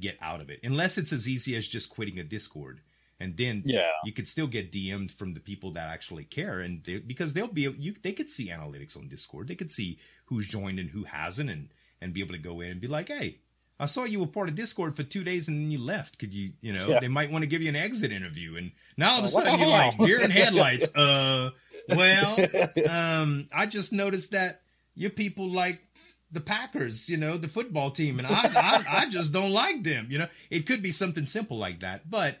S1: get out of it. Unless it's as easy as just quitting a discord. And then
S2: yeah,
S1: you could still get DM'd from the people that actually care, and they, because they'll be you they could see analytics on Discord, they could see who's joined and who hasn't, and and be able to go in and be like, hey, I saw you were part of Discord for two days and then you left. Could you, you know,
S2: Yeah.
S1: they might want to give you an exit interview, and now all of a sudden you're like deer in headlights. (laughs) uh, well, (laughs) um, I just noticed that your people like the Packers, you know, the football team, and I, I, I just don't like them. You know, it could be something simple like that, but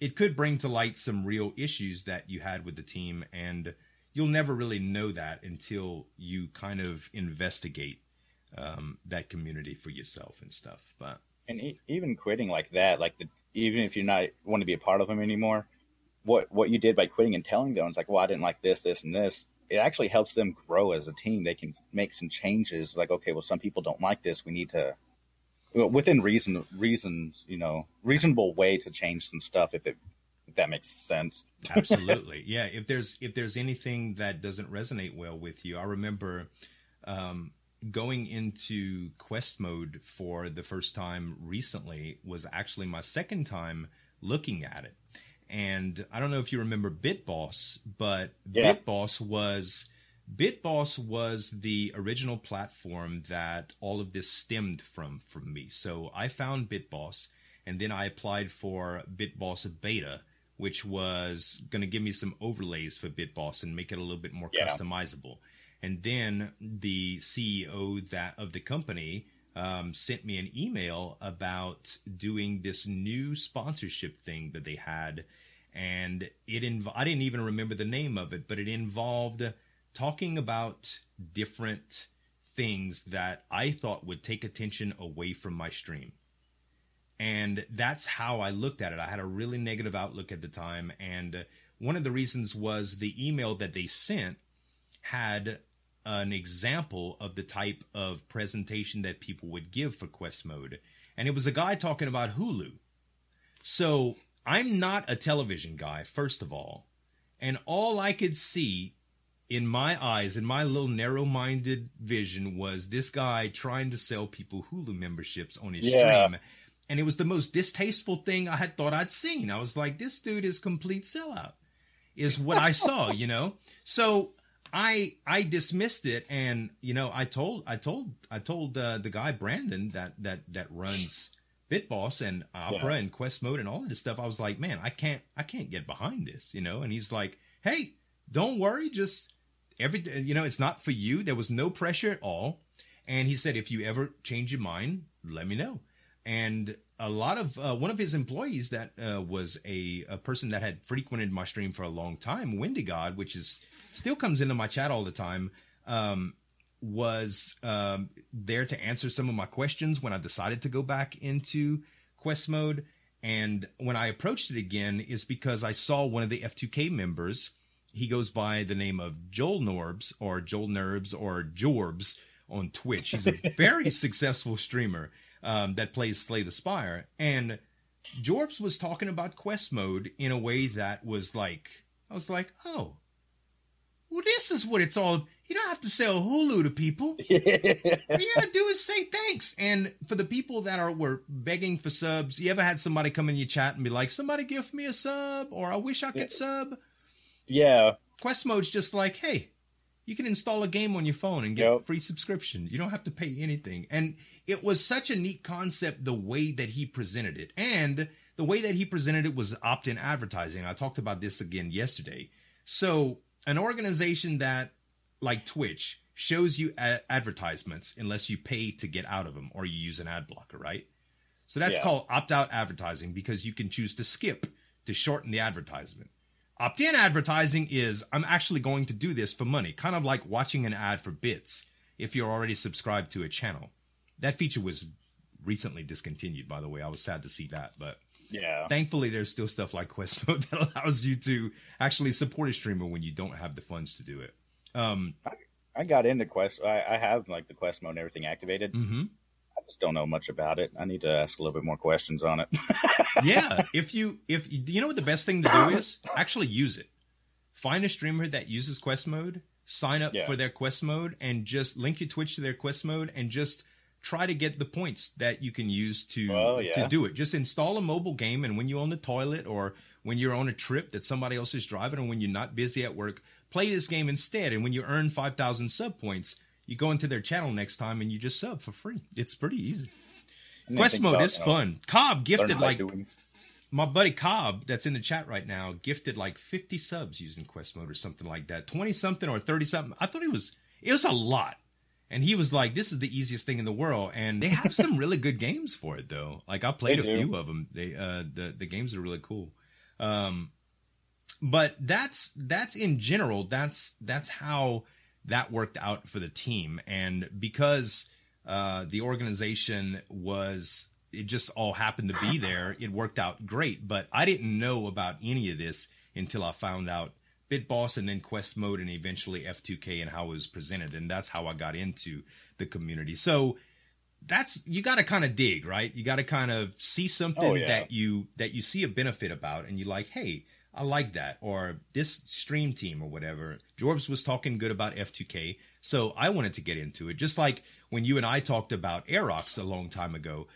S1: it could bring to light some real issues that you had with the team, and you'll never really know that until you kind of investigate um, that community for yourself and stuff. But
S2: and even quitting like that, like the, even if you're not want to be a part of them anymore, what what you did by quitting and telling them, it's like, well, I didn't like this, this, and this. It actually helps them grow as a team. They can make some changes. Like, okay, well, some people don't like this. We need to, within reason, reasons, you know, reasonable way to change some stuff. If it, if that makes sense. (laughs)
S1: absolutely yeah if there's if there's anything that doesn't resonate well with you i remember um going into quest mode for the first time recently was actually my second time looking at it and i don't know if you remember bitboss but
S2: Yeah.
S1: bitboss was bitboss was the original platform that all of this stemmed from from me so i found bitboss and then i applied for bitboss beta which was going to give me some overlays for bitboss and make it a little bit more
S2: Yeah.
S1: customizable and then the ceo that of the company um, sent me an email about doing this new sponsorship thing that they had and it inv- i didn't even remember the name of it but it involved talking about different things that I thought would take attention away from my stream. And that's how I looked at it. I had a really negative outlook at the time. And one of the reasons was the email that they sent had an example of the type of presentation that people would give for quest mode. And it was a guy talking about hulu. So i'm not a television guy first of all. And all i could see in my eyes in my little narrow-minded vision was this guy trying to sell people hulu memberships on his
S2: Yeah.
S1: stream. And it was the most distasteful thing i had thought i'd seen. I was like this dude is complete sellout is what I saw, you know. So I I dismissed it, and you know I told I told I told uh, the guy Brandon that that that runs BitBoss and Opera
S2: Yeah.
S1: and Quest Mode and all of this stuff. I was like, man, I can't I can't get behind this, you know. And he's like, hey, don't worry, just every you know it's not for you. There was no pressure at all, and he said if you ever change your mind, let me know. And a lot of uh, one of his employees that uh, was a, a person that had frequented my stream for a long time, Windy God, which is still comes into my chat all the time, um, was um, there to answer some of my questions when I decided to go back into quest mode. And when I approached it again, is because I saw one of the F2K members. He goes by the name of Joel Norbs or Joel Nerbs or Jorbs on Twitch. He's a (laughs) very successful streamer um, that plays Slay the Spire. And Jorbs was talking about quest mode in a way that was like, I was like, oh, well, this is what it's all. You don't have to sell Hulu to people. (laughs) All you gotta do is say thanks. And for the people that are were begging for subs, you ever had somebody come in your chat and be like, "Somebody give me a sub," or "I wish I could sub."
S2: yeah.
S1: Quest mode's just like, hey, you can install a game on your phone and get
S2: Yep.
S1: free subscription. You don't have to pay anything. And it was such a neat concept the way that he presented it. And the way that he presented it was opt-in advertising. I talked about this again yesterday. So, an organization that like Twitch shows you a- advertisements unless you pay to get out of them or you use an ad blocker, right? So that's
S2: Yeah.
S1: called opt-out advertising because you can choose to skip to shorten the advertisement. Opt-in advertising is I'm actually going to do this for money, kind of like watching an ad for bits if you're already subscribed to a channel. That feature was recently discontinued, by the way. I was sad to see that, but
S2: Yeah.
S1: thankfully there's still stuff like Quest Mode (laughs) that allows you to actually support a streamer when you don't have the funds to do it. Um,
S2: I got into Quest. I, I have like the Quest mode and everything activated.
S1: mhm.
S2: I just don't know much about it. I need to ask a little bit more questions on it. (laughs)
S1: yeah if you if you you know what the best thing to do is actually use it find a streamer that uses quest mode sign up
S2: Yeah.
S1: for their quest mode and just link your twitch to their quest mode and just try to get the points that you can use to
S2: Oh, yeah.
S1: to do it just install a mobile game and when you're on the toilet or when you're on a trip that somebody else is driving or when you're not busy at work play this game instead and when you earn 5000 sub points you go into their channel next time and you just sub for free it's pretty easy quest mode is
S2: you know,
S1: fun cobb gifted like my buddy Cobb, that's in the chat right now, gifted like 50 subs using Quest Mode or something like that. 20 something or 30 something. I thought it was it was a lot. And he was like, "This is the easiest thing in the world." And they have some really good games for it though. Like I played
S2: They
S1: a
S2: do.
S1: few of them. They uh the the games are really cool. Um but that's that's in general that's that's how that worked out for the team and because uh, the organization was it just all happened to be (laughs) there it worked out great but i didn't know about any of this until i found out bitboss and then quest mode and eventually f2k and how it was presented. And that's how i got into the community. So that's you got to kind of dig right? You got to kind of see something
S2: Oh, yeah.
S1: that you that you see a benefit about and you like hey i like that. Or this stream team or whatever. Jorbs was talking good about f2k so i wanted to get into it. Just like when you and i talked about aerox a long time ago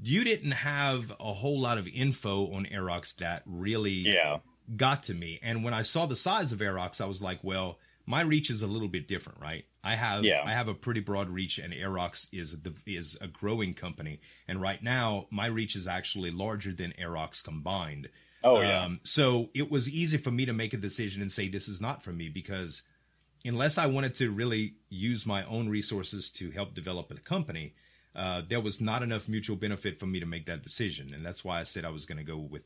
S1: you didn't have a whole lot of info on aerox that really
S2: Yeah.
S1: Got to me. And when I saw the size of Aerox, I was like, well, my reach is a little bit different, right? I have
S2: Yeah.
S1: I have a pretty broad reach, and Aerox is the is a growing company. And right now, my reach is actually larger than Aerox combined.
S2: Oh yeah.
S1: Um, so it was easy for me to make a decision and say this is not for me because unless I wanted to really use my own resources to help develop a company, uh, there was not enough mutual benefit for me to make that decision, and that's why I said I was going to go with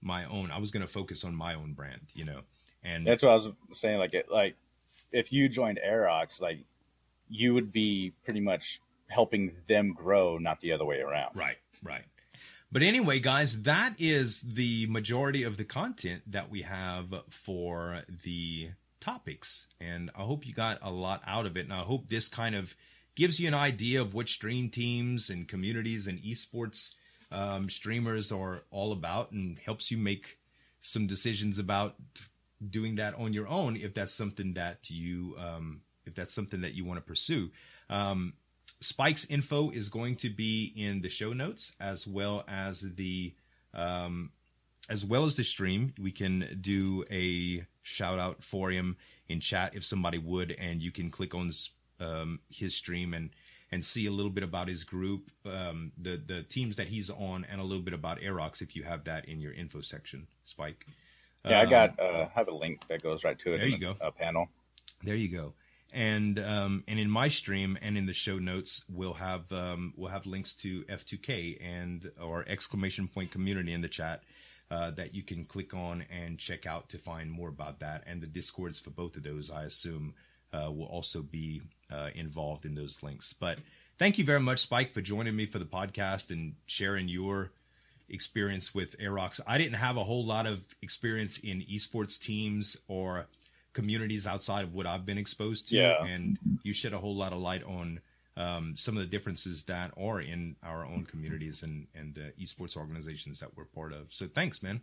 S1: my own. I was going to focus on my own brand, you know. And
S2: That's what I was saying. Like, it, like if you joined Aerox, like you would be pretty much helping them grow, not the other way around.
S1: Right, right. But anyway, guys, that is the majority of the content that we have for the topics. And I hope you got a lot out of it. And I hope this kind of gives you an idea of which stream teams and communities and esports um, streamers are all about and helps you make some decisions about doing that on your own if that's something that you um, if that's something that you want to pursue. Um, Spike's info is going to be in the show notes as well as the um, as well as the stream. We can do a shout out for him in chat if somebody would, and you can click on um, his stream and and see a little bit about his group, um, the the teams that he's on, and a little bit about Aerox if you have that in your info section, Spike.
S2: Yeah, um, I got uh, have a link that goes right to it.
S1: There you
S2: the,
S1: go.
S2: Uh, panel.
S1: There you go. And um, and in my stream and in the show notes, we'll have um, we'll have links to F2K and or exclamation point community in the chat uh, that you can click on and check out to find more about that. And the discords for both of those, I assume, uh, will also be uh, involved in those links. But thank you very much, Spike, for joining me for the podcast and sharing your experience with Aerox. I didn't have a whole lot of experience in esports teams or communities outside of what I've been exposed to,
S2: yeah.
S1: and you shed a whole lot of light on um, some of the differences that are in our own communities and and the esports organizations that we're part of. So thanks, man.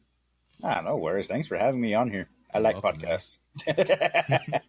S2: Ah, no worries. Thanks for having me on here. I You're like welcome, podcasts. (laughs)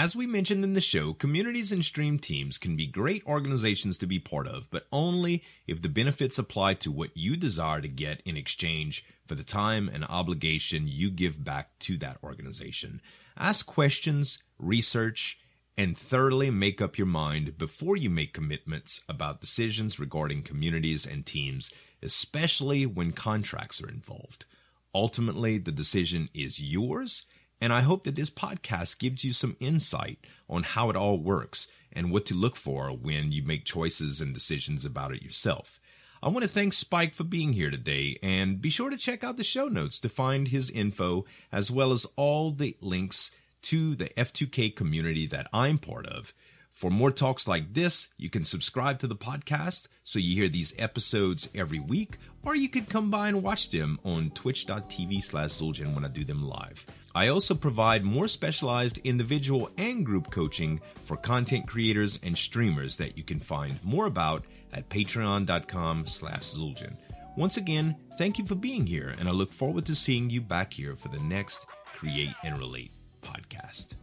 S1: As we mentioned in the show, communities and stream teams can be great organizations to be part of, but only if the benefits apply to what you desire to get in exchange for the time and obligation you give back to that organization. Ask questions, research, and thoroughly make up your mind before you make commitments about decisions regarding communities and teams, especially when contracts are involved. Ultimately, the decision is yours and I hope that this podcast gives you some insight on how it all works and what to look for when you make choices and decisions about it yourself. I want to thank Spike for being here today and be sure to check out the show notes to find his info as well as all the links to the F2K community that I'm part of. For more talks like this, you can subscribe to the podcast so you hear these episodes every week, or you could come by and watch them on twitch.tv slash Zulgin when I do them live. I also provide more specialized individual and group coaching for content creators and streamers that you can find more about at patreon.com slash Zulgin. Once again, thank you for being here, and I look forward to seeing you back here for the next Create and Relate podcast.